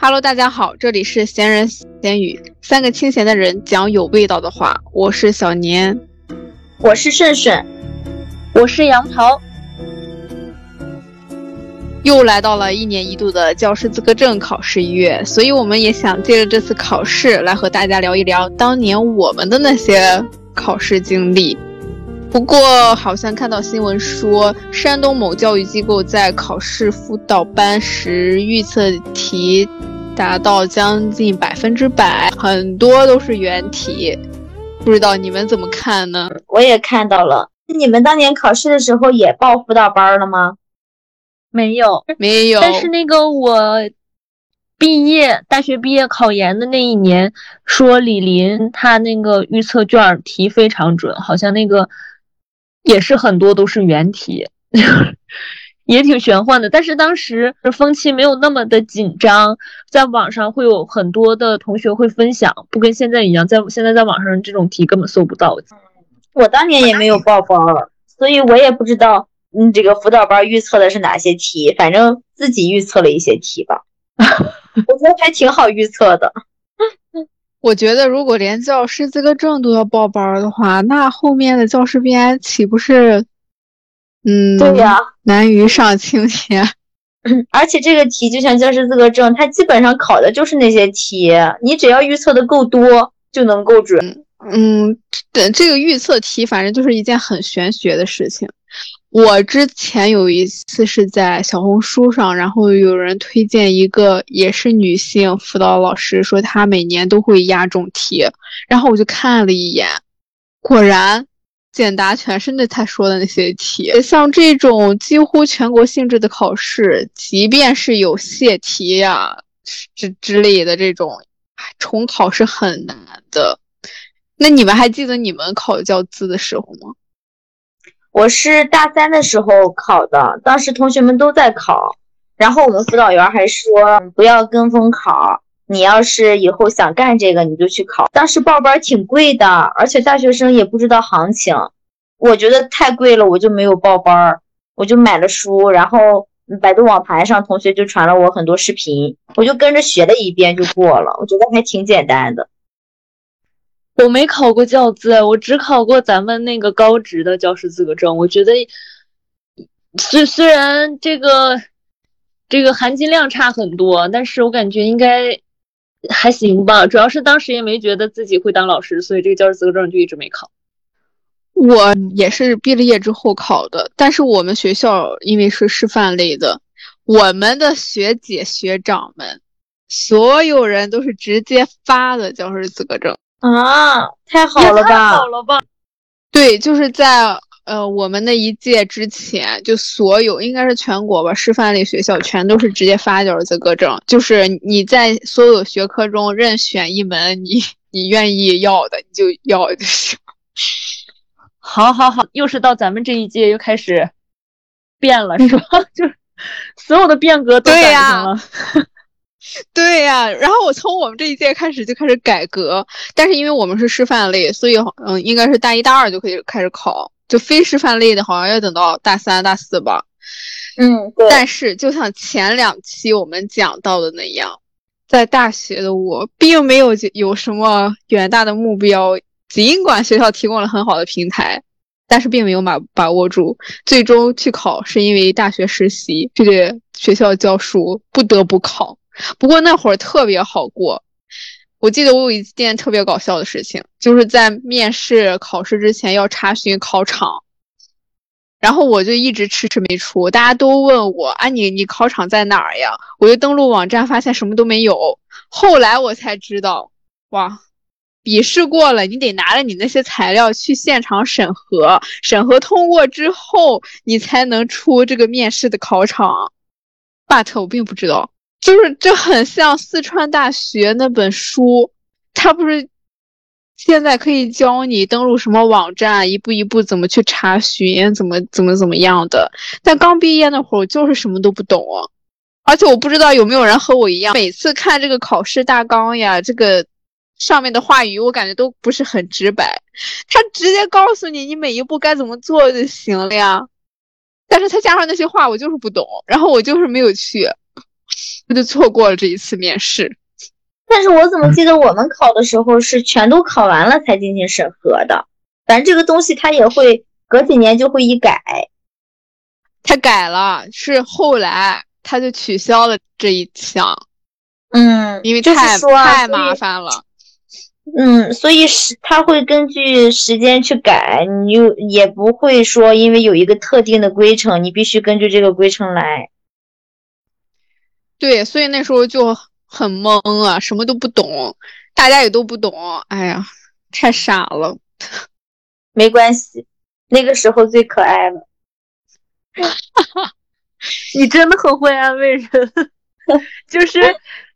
Hello，大家好，这里是闲人闲语，三个清闲的人讲有味道的话。我是小年，我是顺顺，我是杨桃。又来到了一年一度的教师资格证考试月，所以我们也想借着这次考试来和大家聊一聊当年我们的那些考试经历。不过，好像看到新闻说，山东某教育机构在考试辅导班时预测题达到将近百分之百，很多都是原题。不知道你们怎么看呢？我也看到了。你们当年考试的时候也报辅导班了吗？没有，没有。但是那个我毕业，大学毕业考研的那一年，说李林他那个预测卷题非常准，好像那个。也是很多都是原题，也挺玄幻的。但是当时风气没有那么的紧张，在网上会有很多的同学会分享，不跟现在一样，在现在在网上这种题根本搜不到。我当年也没有报班，所以我也不知道，嗯，这个辅导班预测的是哪些题，反正自己预测了一些题吧。我觉得还挺好预测的。我觉得，如果连教师资格证都要报班的话，那后面的教师编岂不是，嗯，对呀，难于上青天。而且这个题就像教师资格证，它基本上考的就是那些题，你只要预测的够多，就能够准。嗯，这这个预测题，反正就是一件很玄学的事情。我之前有一次是在小红书上，然后有人推荐一个也是女性辅导老师，说她每年都会压中题，然后我就看了一眼，果然简答全是那他说的那些题。像这种几乎全国性质的考试，即便是有泄题呀之之类的这种，重考是很难的。那你们还记得你们考教资的时候吗？我是大三的时候考的，当时同学们都在考，然后我们辅导员还说不要跟风考，你要是以后想干这个，你就去考。当时报班挺贵的，而且大学生也不知道行情，我觉得太贵了，我就没有报班，我就买了书，然后百度网盘上同学就传了我很多视频，我就跟着学了一遍就过了，我觉得还挺简单的。我没考过教资，我只考过咱们那个高职的教师资格证。我觉得，虽虽然这个这个含金量差很多，但是我感觉应该还行吧。主要是当时也没觉得自己会当老师，所以这个教师资格证就一直没考。我也是毕了业之后考的，但是我们学校因为是师范类的，我们的学姐学长们，所有人都是直接发的教师资格证。啊，太好了吧！太好了吧！对，就是在呃我们那一届之前，就所有应该是全国吧，师范类学校全都是直接发教师资格证，就是你在所有学科中任选一门你你愿意要的，你就要就行。好，好，好，又是到咱们这一届又开始变了，是吧？就是所有的变革都赶上了。对呀，然后我从我们这一届开始就开始改革，但是因为我们是师范类，所以嗯，应该是大一大二就可以开始考，就非师范类的好像要等到大三大四吧。嗯，对。但是就像前两期我们讲到的那样，在大学的我并没有有什么远大的目标，尽管学校提供了很好的平台，但是并没有把把握住。最终去考是因为大学实习这个学校教书不得不考。不过那会儿特别好过，我记得我有一件特别搞笑的事情，就是在面试考试之前要查询考场，然后我就一直迟迟没出，大家都问我啊，你你考场在哪儿呀？我就登录网站，发现什么都没有。后来我才知道，哇，笔试过了，你得拿着你那些材料去现场审核，审核通过之后，你才能出这个面试的考场。But 我并不知道。就是这很像四川大学那本书，它不是现在可以教你登录什么网站，一步一步怎么去查询，怎么怎么怎么样的。但刚毕业那会儿，我就是什么都不懂，而且我不知道有没有人和我一样，每次看这个考试大纲呀，这个上面的话语，我感觉都不是很直白，他直接告诉你你每一步该怎么做就行了呀。但是他加上那些话，我就是不懂，然后我就是没有去。我就错过了这一次面试。但是我怎么记得我们考的时候是全都考完了才进行审核的？反正这个东西它也会隔几年就会一改。他改了，是后来他就取消了这一项，嗯，因为就是太太麻烦了。嗯，所以是他会根据时间去改，你就也不会说因为有一个特定的规程，你必须根据这个规程来。对，所以那时候就很懵啊，什么都不懂，大家也都不懂。哎呀，太傻了。没关系，那个时候最可爱了。你真的很会安慰人，就是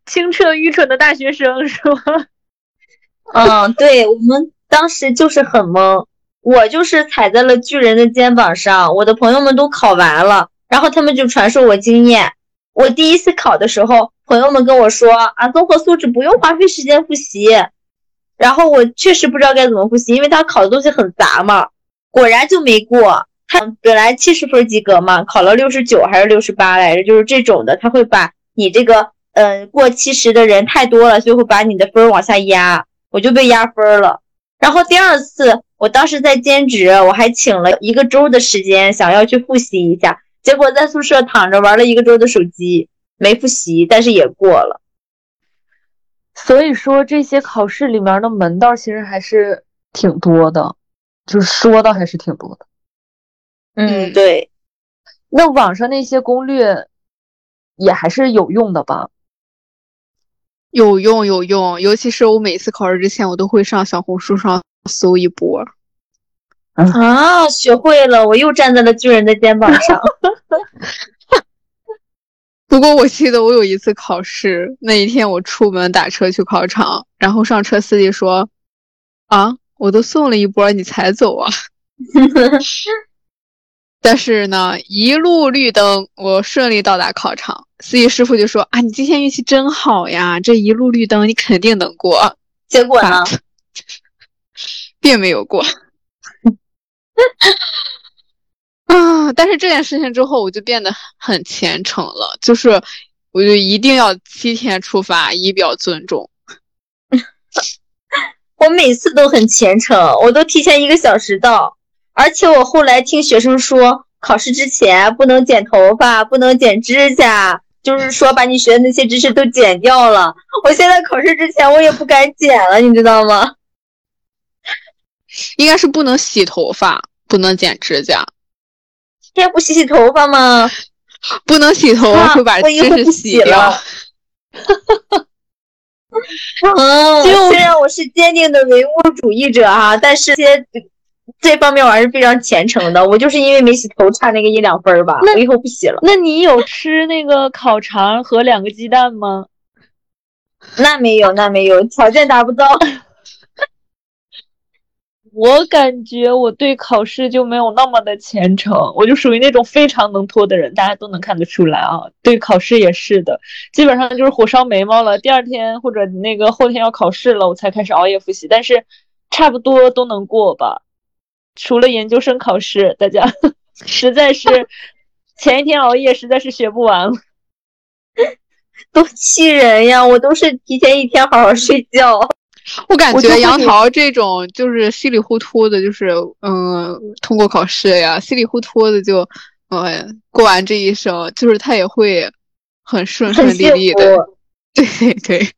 清澈愚蠢的大学生是吗？嗯，对，我们当时就是很懵，我就是踩在了巨人的肩膀上，我的朋友们都考完了，然后他们就传授我经验。我第一次考的时候，朋友们跟我说啊，综合素质不用花费时间复习，然后我确实不知道该怎么复习，因为他考的东西很杂嘛，果然就没过。他本来七十分及格嘛，考了六十九还是六十八来着，就是这种的，他会把你这个呃过七十的人太多了，所以会把你的分往下压。我就被压分了。然后第二次，我当时在兼职，我还请了一个周的时间，想要去复习一下，结果在宿舍躺着玩了一个周的手机，没复习，但是也过了。所以说这些考试里面的门道其实还是挺多的，就是说的还是挺多的。嗯，嗯对，那网上那些攻略也还是有用的吧？有用有用，尤其是我每次考试之前，我都会上小红书上搜一波。啊，学会了，我又站在了巨人的肩膀上。不过我记得我有一次考试，那一天我出门打车去考场，然后上车司机说：“啊，我都送了一波，你才走啊！” 但是呢，一路绿灯，我顺利到达考场。司机师傅就说：“啊，你今天运气真好呀，这一路绿灯，你肯定能过。结果呢？” 并没有过。啊！但是这件事情之后，我就变得很虔诚了，就是我就一定要七天出发，以表尊重。我每次都很虔诚，我都提前一个小时到，而且我后来听学生说，考试之前不能剪头发，不能剪指甲，就是说把你学的那些知识都剪掉了。我现在考试之前我也不敢剪了，你知道吗？应该是不能洗头发，不能剪指甲，天不洗洗头发吗？不能洗头啊会把我以后不知识洗掉洗了。嗯，虽然我是坚定的唯物主义者哈、但是这些这方面我还是非常虔诚的。我就是因为没洗头差那个一两分儿吧，我以后不洗了。那你有吃那个烤肠和两个鸡蛋吗？那没有，那没有，条件达不到。我感觉我对考试就没有那么的虔诚，我就属于那种非常能拖的人，大家都能看得出来啊。对考试也是的，基本上就是火烧眉毛了，第二天或者那个后天要考试了，我才开始熬夜复习，但是差不多都能过吧。除了研究生考试，大家 实在是 前一天熬夜，实在是学不完了。多气人呀！我都是提前一天好好睡觉。我感觉杨桃这种就是稀里糊涂的，就是嗯，通过考试呀，稀里糊涂的就嗯过完这一生，就是他也会很顺顺利利的。对，对对，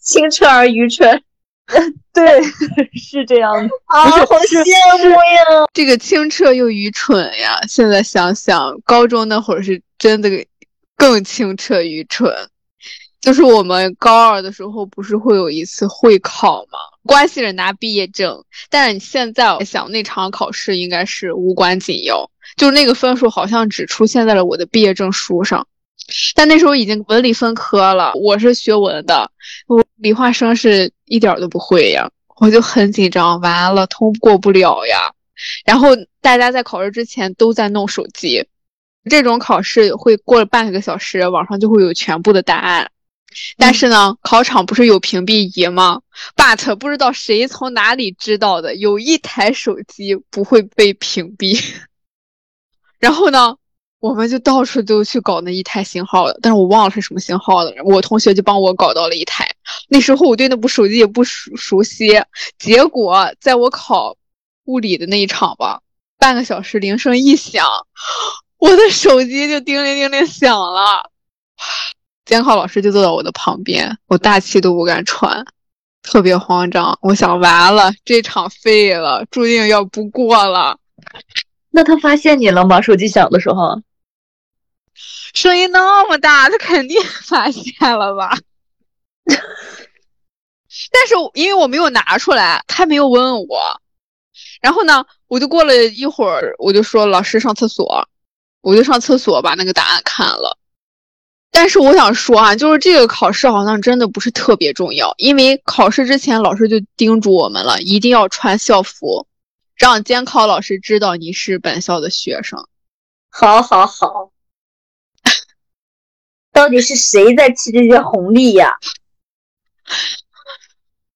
清澈而愚蠢 对，是这样的。啊，好羡慕呀！这个清澈又愚蠢呀！现在想想，高中那会儿是真的更清澈愚蠢。就是我们高二的时候，不是会有一次会考吗？关系着拿毕业证。但是你现在我想，那场考试应该是无关紧要，就是那个分数好像只出现在了我的毕业证书上。但那时候已经文理分科了，我是学文的，我理化生是一点都不会呀，我就很紧张，完了通过不了呀。然后大家在考试之前都在弄手机，这种考试会过了半个小时，网上就会有全部的答案。但是呢，考场不是有屏蔽仪吗？but 不知道谁从哪里知道的，有一台手机不会被屏蔽。然后呢，我们就到处都去搞那一台型号的，但是我忘了是什么型号的。我同学就帮我搞到了一台。那时候我对那部手机也不熟熟悉，结果在我考物理的那一场吧，半个小时铃声一响，我的手机就叮铃叮铃响了。监考老师就坐在我的旁边，我大气都不敢喘，特别慌张。我想完了，这场废了，注定要不过了。那他发现你了吗？手机响的时候？声音那么大，他肯定 发现了吧？但是因为我没有拿出来，他没有问我。然后呢，我就过了一会儿，我就说老师上厕所，我就上厕所把那个答案看了。但是我想说啊，就是这个考试好像真的不是特别重要，因为考试之前老师就叮嘱我们了，一定要穿校服，让监考老师知道你是本校的学生。好，好，好。到底是谁在吃这些红利呀？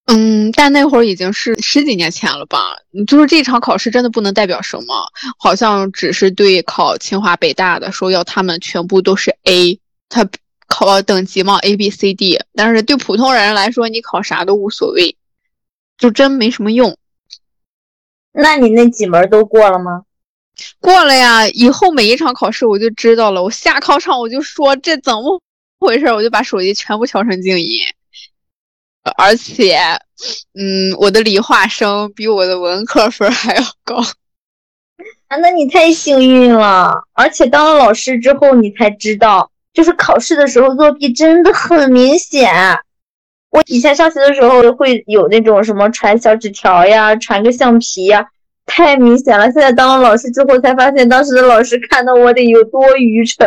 嗯，但那会儿已经是十几年前了吧？就是这场考试真的不能代表什么，好像只是对考清华北大的说要他们全部都是 A，他考等级嘛 A B C D，但是对普通人来说，你考啥都无所谓，就真没什么用。那你那几门都过了吗？过了呀，以后每一场考试我就知道了。我下考场我就说这怎么回事，我就把手机全部调成静音。而且，嗯，我的理化生比我的文科分还要高。啊，那你太幸运了。而且当了老师之后，你才知道，就是考试的时候作弊真的很明显。我以前上学的时候会有那种什么传小纸条呀，传个橡皮呀。太明显了！现在当了老师之后，才发现当时的老师看到我得有多愚蠢。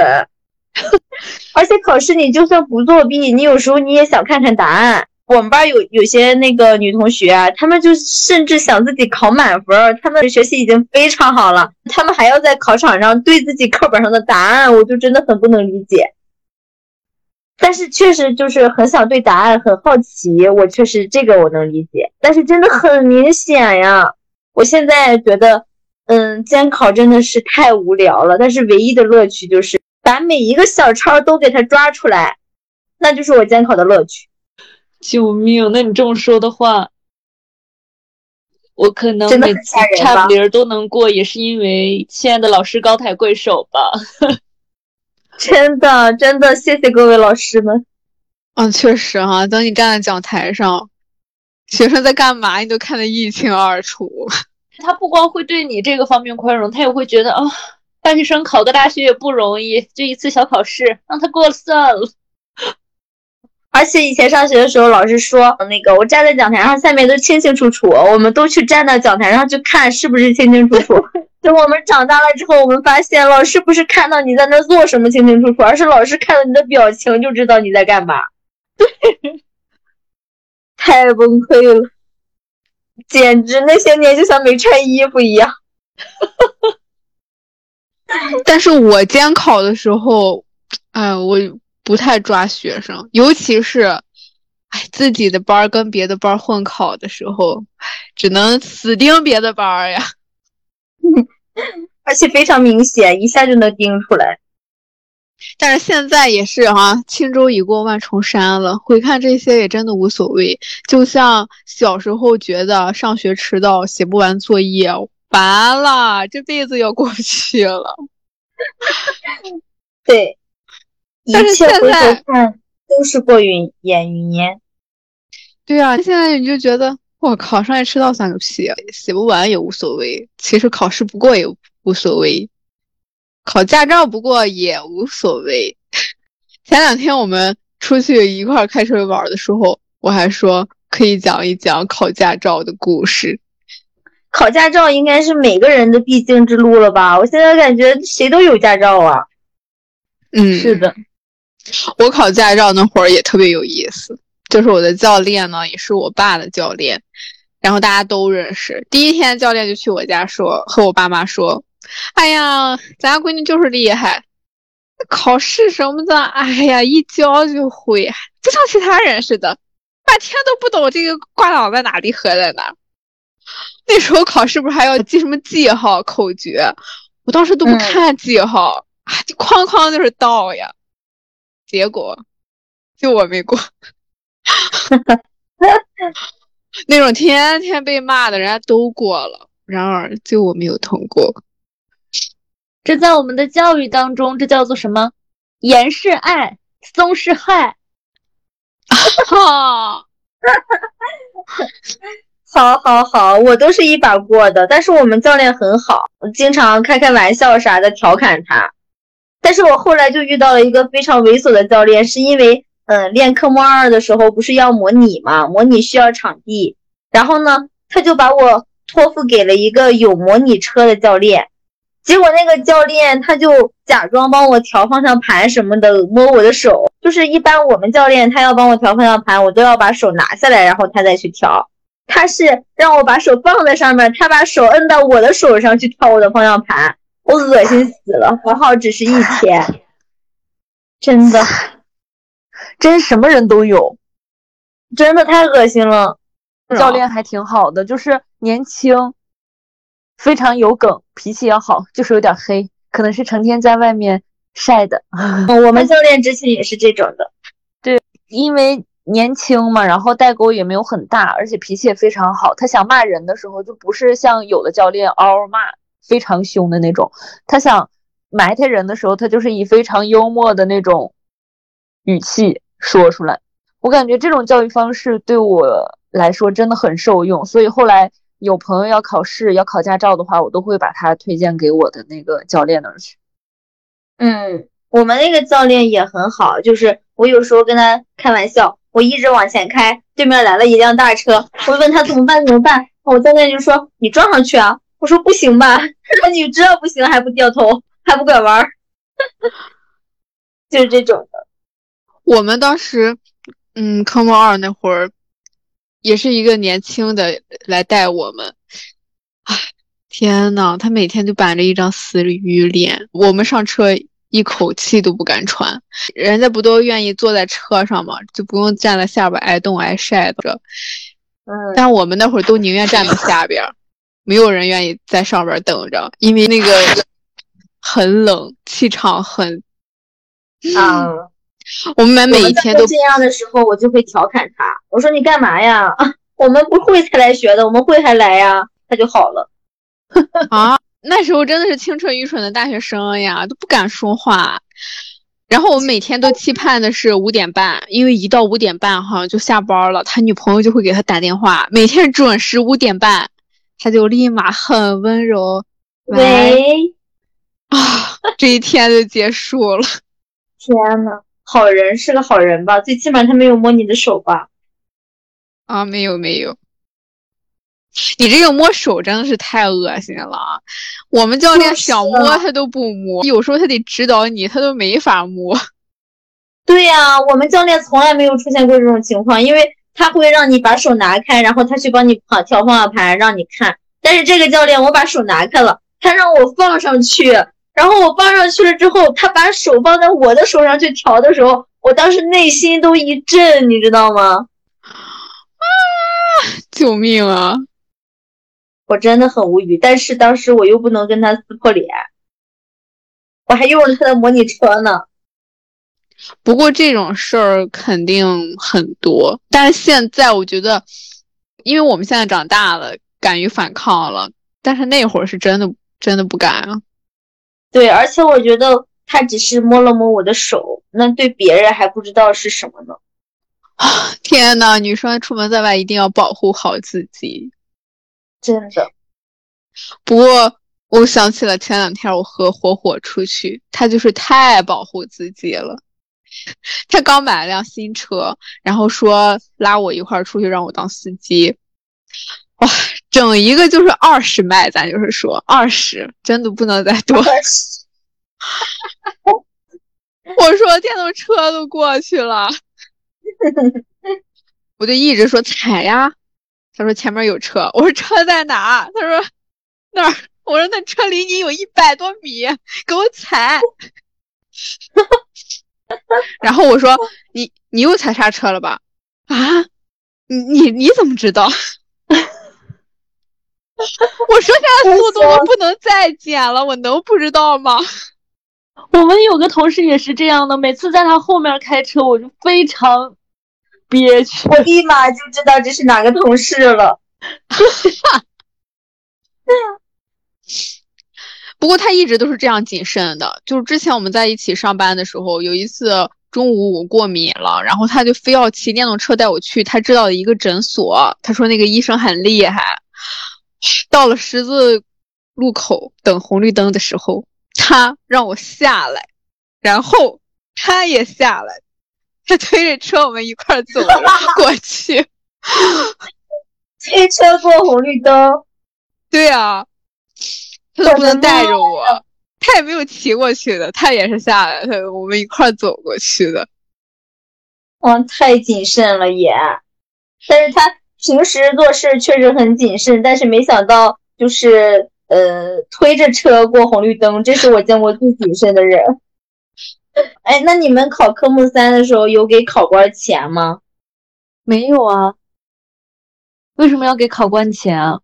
而且考试你就算不作弊，你有时候你也想看看答案。我们班有有些那个女同学，她们就甚至想自己考满分。她们学习已经非常好了，她们还要在考场上对自己课本上的答案，我就真的很不能理解。但是确实就是很想对答案很好奇，我确实这个我能理解。但是真的很明显呀。我现在觉得，嗯，监考真的是太无聊了。但是唯一的乐趣就是把每一个小抄都给它抓出来，那就是我监考的乐趣。救命！那你这么说的话，我可能每次差不离都能过，也是因为亲爱的老师高抬贵手吧。真的，真的，谢谢各位老师们。嗯，确实哈，等你站在讲台上。学生在干嘛？你都看得一清二楚。他不光会对你这个方面宽容，他也会觉得啊，大学生考个大学也不容易，就一次小考试，让他过了算了。而且以前上学的时候，老师说那个我站在讲台上，下面都清清楚楚，我们都去站到讲台上去看是不是清清楚楚。等我们长大了之后，我们发现老师不是看到你在那做什么清清楚楚，而是老师看到你的表情就知道你在干嘛。对。太崩溃了，简直那些年就像没穿衣服一样。但是我监考的时候，哎，我不太抓学生，尤其是，哎，自己的班跟别的班混考的时候，只能死盯别的班呀。而且非常明显，一下就能盯出来。但是现在也是哈，轻舟已过万重山了。回看这些也真的无所谓。就像小时候觉得上学迟到、写不完作业，完了，这辈子要过不去了。对，但是现在看都是过云烟云烟。对啊，现在你就觉得我考上也迟到算个屁，写不完也无所谓。其实考试不过也无所谓。考驾照不过也无所谓。前两天我们出去一块开车玩的时候，我还说可以讲一讲考驾照的故事。考驾照应该是每个人的必经之路了吧？我现在感觉谁都有驾照啊。嗯，是的。我考驾照那会儿也特别有意思，就是我的教练呢也是我爸的教练，然后大家都认识。第一天教练就去我家说，和我爸妈说。哎呀，咱家闺女就是厉害，考试什么的，哎呀，一教就会，不像其他人似的，半天都不懂这个挂档在哪里，合在哪。那时候考试不是还要记什么记号、口诀？我当时都不看记号，啊，就哐哐就是倒呀。结果就我没过，那种天天被骂的人家都过了，然而就我没有通过。这在我们的教育当中，这叫做什么？严是爱，松是害。哈，好，好，好，我都是一把过的，但是我们教练很好，经常开开玩笑啥的调侃他。但是我后来就遇到了一个非常猥琐的教练，是因为，嗯，练科目二的时候不是要模拟嘛，模拟需要场地，然后呢，他就把我托付给了一个有模拟车的教练，结果那个教练他就假装帮我调方向盘什么的，摸我的手，就是一般我们教练他要帮我调方向盘，我都要把手拿下来，然后他再去调，他是让我把手放在上面，他把手摁到我的手上去调我的方向盘。我恶心死了，还好只是一天，真的，真什么人都有，真的太恶心了。教练还挺好的，就是年轻，非常有梗，脾气也好，就是有点黑，可能是成天在外面晒的。我们教练之前也是这种的，对，因为年轻嘛，然后代沟也没有很大，而且脾气也非常好。他想骂人的时候，就不是像有的教练嗷嗷骂。非常凶的那种，他想埋汰人的时候，他就是以非常幽默的那种语气说出来。我感觉这种教育方式对我来说真的很受用，所以后来有朋友要考试、要考驾照的话，我都会把他推荐给我的那个教练那儿去。嗯，我们那个教练也很好，就是我有时候跟他开玩笑，我一直往前开，对面来了一辆大车，我问他怎么办怎么办，我教练就说你撞上去啊。我说不行吧？他 说你知道不行还不掉头，还不拐弯，就是这种的。我们当时，嗯，科目二那会儿，也是一个年轻的来带我们。唉，天呐，他每天就板着一张死鱼脸，我们上车一口气都不敢喘。人家不都愿意坐在车上吗？就不用站在下边挨冻挨晒的。嗯，但我们那会儿都宁愿站在下边。没有人愿意在上边等着，因为那个很冷，气场很啊。我们每一天都这样的时候，我就会调侃他，我说你干嘛呀？我们不会才来学的，我们会还来呀？他就好了。啊，那时候真的是青春愚蠢的大学生呀，都不敢说话。然后我每天都期盼的是五点半，因为一到五点半好像就下班了，他女朋友就会给他打电话，每天准时五点半。他就立马很温柔，喂，啊，这一天就结束了。天呐，好人是个好人吧？最起码他没有摸你的手吧？啊，没有没有。你这个摸手真的是太恶心了。我们教练想摸他都不摸，有时候他得指导你，他都没法摸。对呀，我们教练从来没有出现过这种情况，因为。他会让你把手拿开，然后他去帮你跑调方向盘，让你看。但是这个教练，我把手拿开了，他让我放上去，然后我放上去了之后，他把手放在我的手上去调的时候，我当时内心都一震，你知道吗？啊！救命啊！我真的很无语，但是当时我又不能跟他撕破脸，我还用了他的模拟车呢。不过这种事儿肯定很多，但是现在我觉得，因为我们现在长大了，敢于反抗了，但是那会儿是真的真的不敢啊。对，而且我觉得他只是摸了摸我的手，那对别人还不知道是什么呢。啊，天呐，女生出门在外一定要保护好自己，真的。不过我想起了前两天我和火火出去，他就是太保护自己了。他刚买了辆新车，然后说拉我一块儿出去，让我当司机。哇，整一个就是二十迈，咱就是说二十，真的不能再多。我说电动车都过去了，我就一直说踩呀。他说前面有车，我说车在哪？他说那儿。我说那车离你有一百多米，给我踩。然后我说：“你你又踩刹车了吧？啊，你你你怎么知道？” 我说：“现在速度我不能再减了，我能不知道吗？” 我们有个同事也是这样的，每次在他后面开车，我就非常憋屈。我立马就知道这是哪个同事了。对呀。不过他一直都是这样谨慎的。就是之前我们在一起上班的时候，有一次中午我过敏了，然后他就非要骑电动车带我去他知道的一个诊所。他说那个医生很厉害。到了十字路口等红绿灯的时候，他让我下来，然后他也下来，他推着车我们一块走 过去。推车过红绿灯？对啊。他都不能带着我，他也没有骑过去的，他也是下来，他我们一块走过去的。哇，太谨慎了也，但是他平时做事确实很谨慎，但是没想到就是呃推着车过红绿灯，这是我见过最谨慎的人。哎，那你们考科目三的时候有给考官钱吗？没有啊，为什么要给考官钱啊？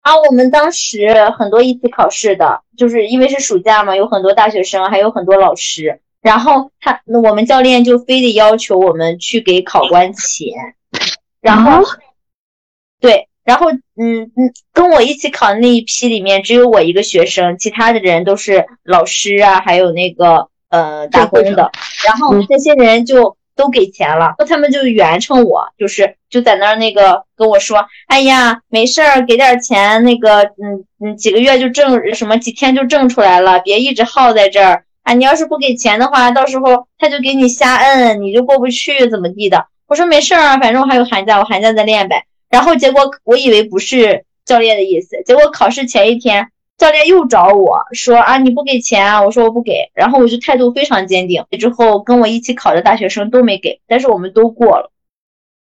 啊，我们当时很多一起考试的，就是因为是暑假嘛，有很多大学生，还有很多老师。然后他，我们教练就非得要求我们去给考官钱。然后，对，然后，嗯嗯，跟我一起考的那一批里面只有我一个学生，其他的人都是老师啊，还有那个呃打工的。然后这些人就。都给钱了，他们就圆称我，就是就在那儿那个跟我说，哎呀，没事儿，给点钱，那个，嗯嗯，几个月就挣什么，几天就挣出来了，别一直耗在这儿啊！你要是不给钱的话，到时候他就给你瞎摁，你就过不去，怎么地的？我说没事儿啊，反正我还有寒假，我寒假再练呗。然后结果我以为不是教练的意思，结果考试前一天。教练又找我说啊，你不给钱啊？我说我不给，然后我就态度非常坚定。之后跟我一起考的大学生都没给，但是我们都过了。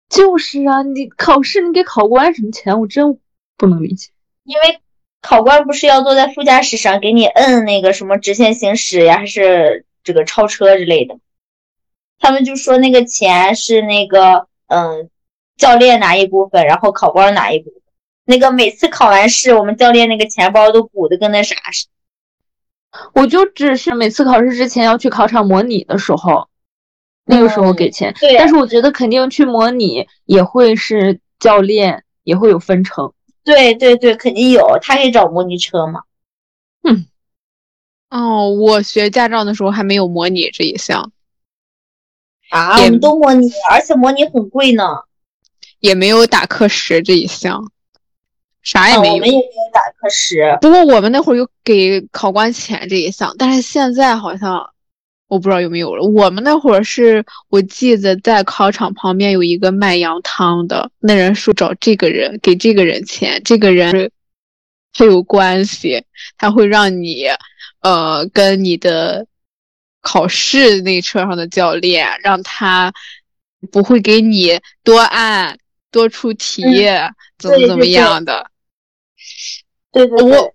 就是啊，你考试你给考官什么钱？我真不能理解。因为考官不是要坐在副驾驶上给你摁那个什么直线行驶呀，还是这个超车之类的？他们就说那个钱是那个嗯，教练拿一部分，然后考官拿一部分。那个每次考完试，我们教练那个钱包都鼓的跟那啥似的。我就只是每次考试之前要去考场模拟的时候，那个时候给钱。对。但是我觉得肯定去模拟也会是教练也会有分成。对对对，肯定有，他可以找模拟车嘛。嗯。哦，我学驾照的时候还没有模拟这一项。啊，我们都模拟，而且模拟很贵呢。也没有打课时这一项。啥也没有，我们也没有打课时。不过我们那会儿有给考官钱这一项，但是现在好像我不知道有没有了。我们那会儿是我记得在考场旁边有一个卖羊汤的，那人说找这个人给这个人钱，这个人他有关系，他会让你呃跟你的考试那车上的教练，让他不会给你多按多出题，怎么怎么样的。对对对，我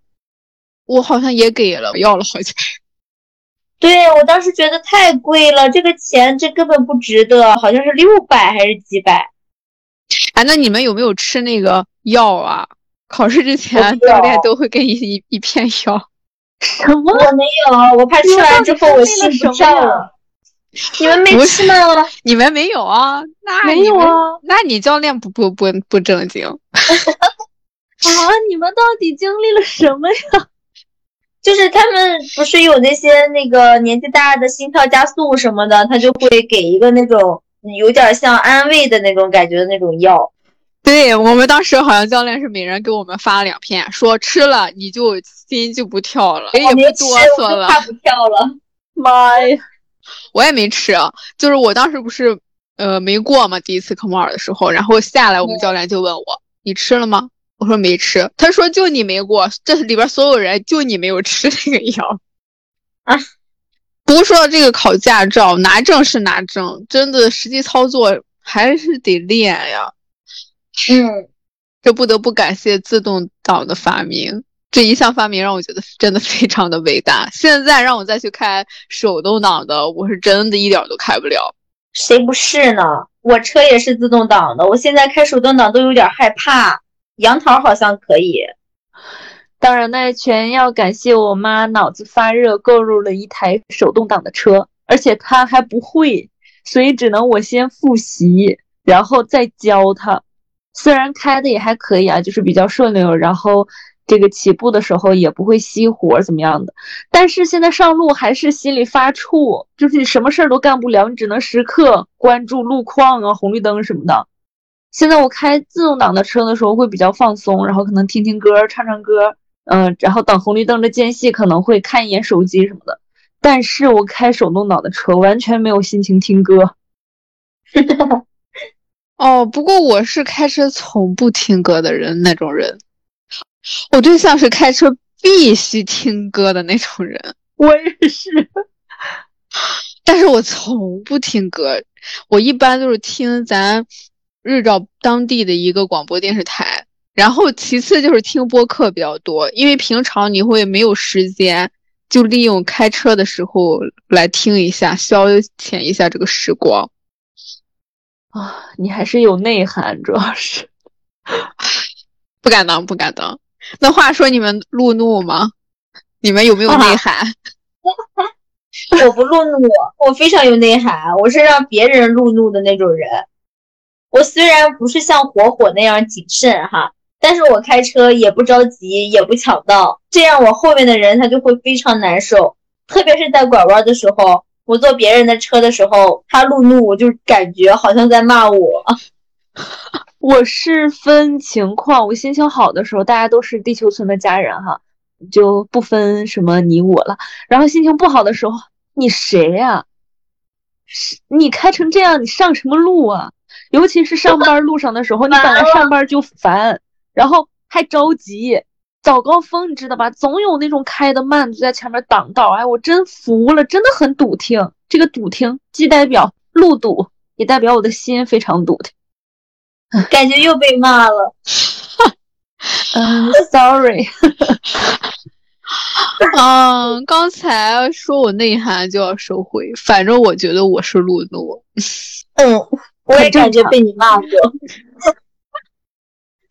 我好像也给了，要了好几百。对我当时觉得太贵了，这个钱这根本不值得，好像是六百还是几百。哎，那你们有没有吃那个药啊？考试之前教练都会给你一一片药。什么？我没有，我怕吃完之后我心不跳了。你们没吃吗？你们没有啊？那没有啊？那你教练不不不不正经。啊！你们到底经历了什么呀？就是他们不是有那些那个年纪大的心跳加速什么的，他就会给一个那种有点像安慰的那种感觉的那种药。对我们当时好像教练是每人给我们发了两片，说吃了你就心就不跳了，也不哆嗦了，怕不跳了。妈呀！我也没吃，就是我当时不是呃没过嘛，第一次科目二的时候，然后下来我们教练就问我你吃了吗？我说没吃，他说就你没过，这里边所有人就你没有吃那个药 啊。不过说到这个考驾照，拿证是拿证，真的实际操作还是得练呀。嗯，这不得不感谢自动挡的发明，这一项发明让我觉得真的非常的伟大。现在让我再去开手动挡的，我是真的一点都开不了。谁不是呢？我车也是自动挡的，我现在开手动挡都有点害怕。杨桃好像可以，当然呢，全要感谢我妈脑子发热购入了一台手动挡的车，而且她还不会，所以只能我先复习，然后再教她。虽然开的也还可以啊，就是比较顺溜，然后这个起步的时候也不会熄火怎么样的，但是现在上路还是心里发怵，就是你什么事儿都干不了，你只能时刻关注路况啊、红绿灯什么的。现在我开自动挡的车的时候会比较放松，然后可能听听歌、唱唱歌。嗯，然后等红绿灯的间隙可能会看一眼手机什么的，但是我开手动挡的车完全没有心情听歌。哦，不过我是开车从不听歌的人那种人，我对象是开车必须听歌的那种人，我也是，但是我从不听歌，我一般都是听咱日照当地的一个广播电视台。然后其次就是听播客比较多，因为平常你会没有时间，就利用开车的时候来听一下，消遣一下这个时光。啊，你还是有内涵，主要是 不敢当，不敢当。那话说，你们路怒吗？你们有没有内涵？我不路怒，我非常有内涵，我是让别人路怒的那种人。我虽然不是像火火那样谨慎哈。但是我开车也不着急，也不抢道，这样我后面的人他就会非常难受。特别是在拐弯的时候，我坐别人的车的时候，他路怒，我就感觉好像在骂我。我是分情况，我心情好的时候，大家都是地球村的家人哈，就不分什么你我了。然后心情不好的时候，你谁呀？是你开成这样，你上什么路啊？尤其是上班路上的时候，你本来上班就烦。然后还着急，早高峰你知道吧？总有那种开的慢就在前面挡道，哎，我真服了，真的很堵听。这个堵听既代表路堵，也代表我的心非常堵听。感觉又被骂了。嗯，sorry。嗯，刚才说我内涵就要收回，反正我觉得我是路怒。嗯，我也感觉被你骂过。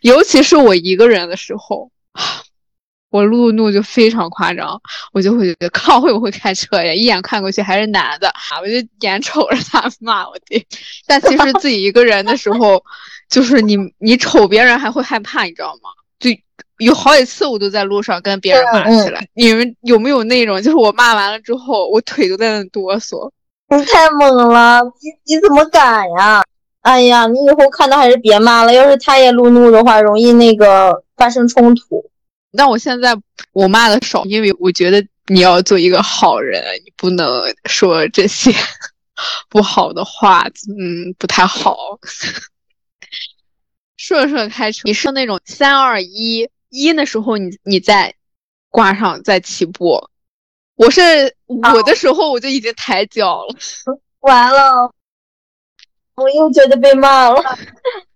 尤其是我一个人的时候，我路怒就非常夸张，我就会觉得靠会不会开车呀？一眼看过去还是男的，我就眼瞅着他骂我爹。但其实自己一个人的时候，就是你你瞅别人还会害怕，你知道吗？就有好几次我都在路上跟别人骂起来。你们有没有那种，就是我骂完了之后，我腿都在那哆嗦？你太猛了，你你怎么敢呀？哎呀，你以后看到还是别骂了。要是他也路怒的话，容易那个发生冲突。但我现在我骂的少，因为我觉得你要做一个好人，你不能说这些 不好的话，嗯，不太好。顺顺开车，你是那种三二一一的时候，你你再挂上再起步。我是我的时候，我就已经抬脚了，完了。我又觉得被骂了。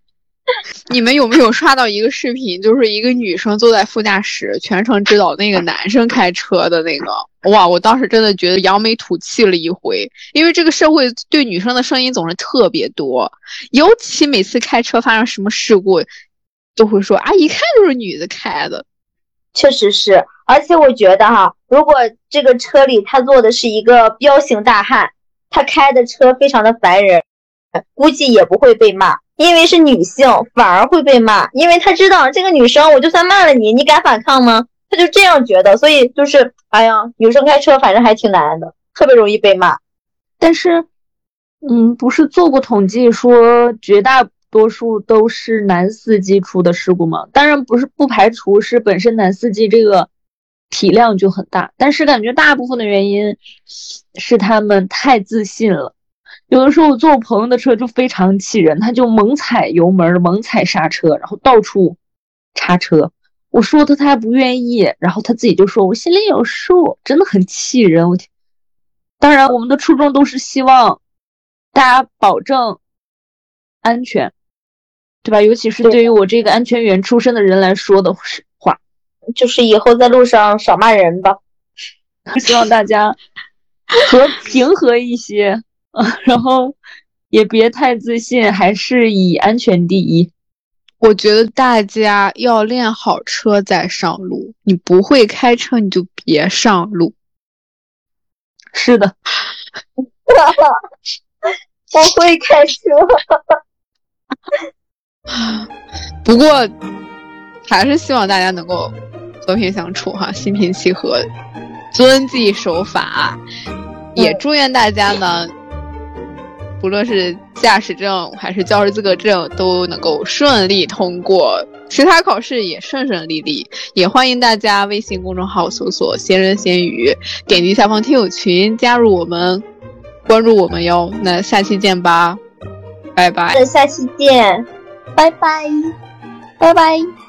你们有没有刷到一个视频，就是一个女生坐在副驾驶，全程指导那个男生开车的那个？哇，我当时真的觉得扬眉吐气了一回，因为这个社会对女生的声音总是特别多，尤其每次开车发生什么事故，都会说啊，一看就是女的开的。确实是，而且我觉得哈，如果这个车里他坐的是一个彪形大汉，他开的车非常的烦人。估计也不会被骂，因为是女性，反而会被骂，因为他知道这个女生，我就算骂了你，你敢反抗吗？他就这样觉得，所以就是，哎呀，女生开车反正还挺难的，特别容易被骂。但是，嗯，不是做过统计说绝大多数都是男司机出的事故吗？当然不是，不排除是本身男司机这个体量就很大，但是感觉大部分的原因是他们太自信了。有的时候我坐我朋友的车就非常气人，他就猛踩油门，猛踩刹车，然后到处插车。我说他，他还不愿意，然后他自己就说：“我心里有数。”真的很气人。我天！当然，我们的初衷都是希望大家保证安全，对吧？尤其是对于我这个安全员出身的人来说的话，就是以后在路上少骂人吧。希望大家和平和一些。然后也别太自信，还是以安全第一。我觉得大家要练好车再上路，你不会开车你就别上路。是的，我会开车。不过，还是希望大家能够和平相处哈，心平气和，遵纪守法。也祝愿大家呢，不论是驾驶证还是教师资格证，都能够顺利通过，其他考试也顺顺利利。也欢迎大家微信公众号搜索“闲人闲语”，点击下方听友群加入我们，关注我们哟。那下期见吧，拜拜。下期见，拜拜，拜拜。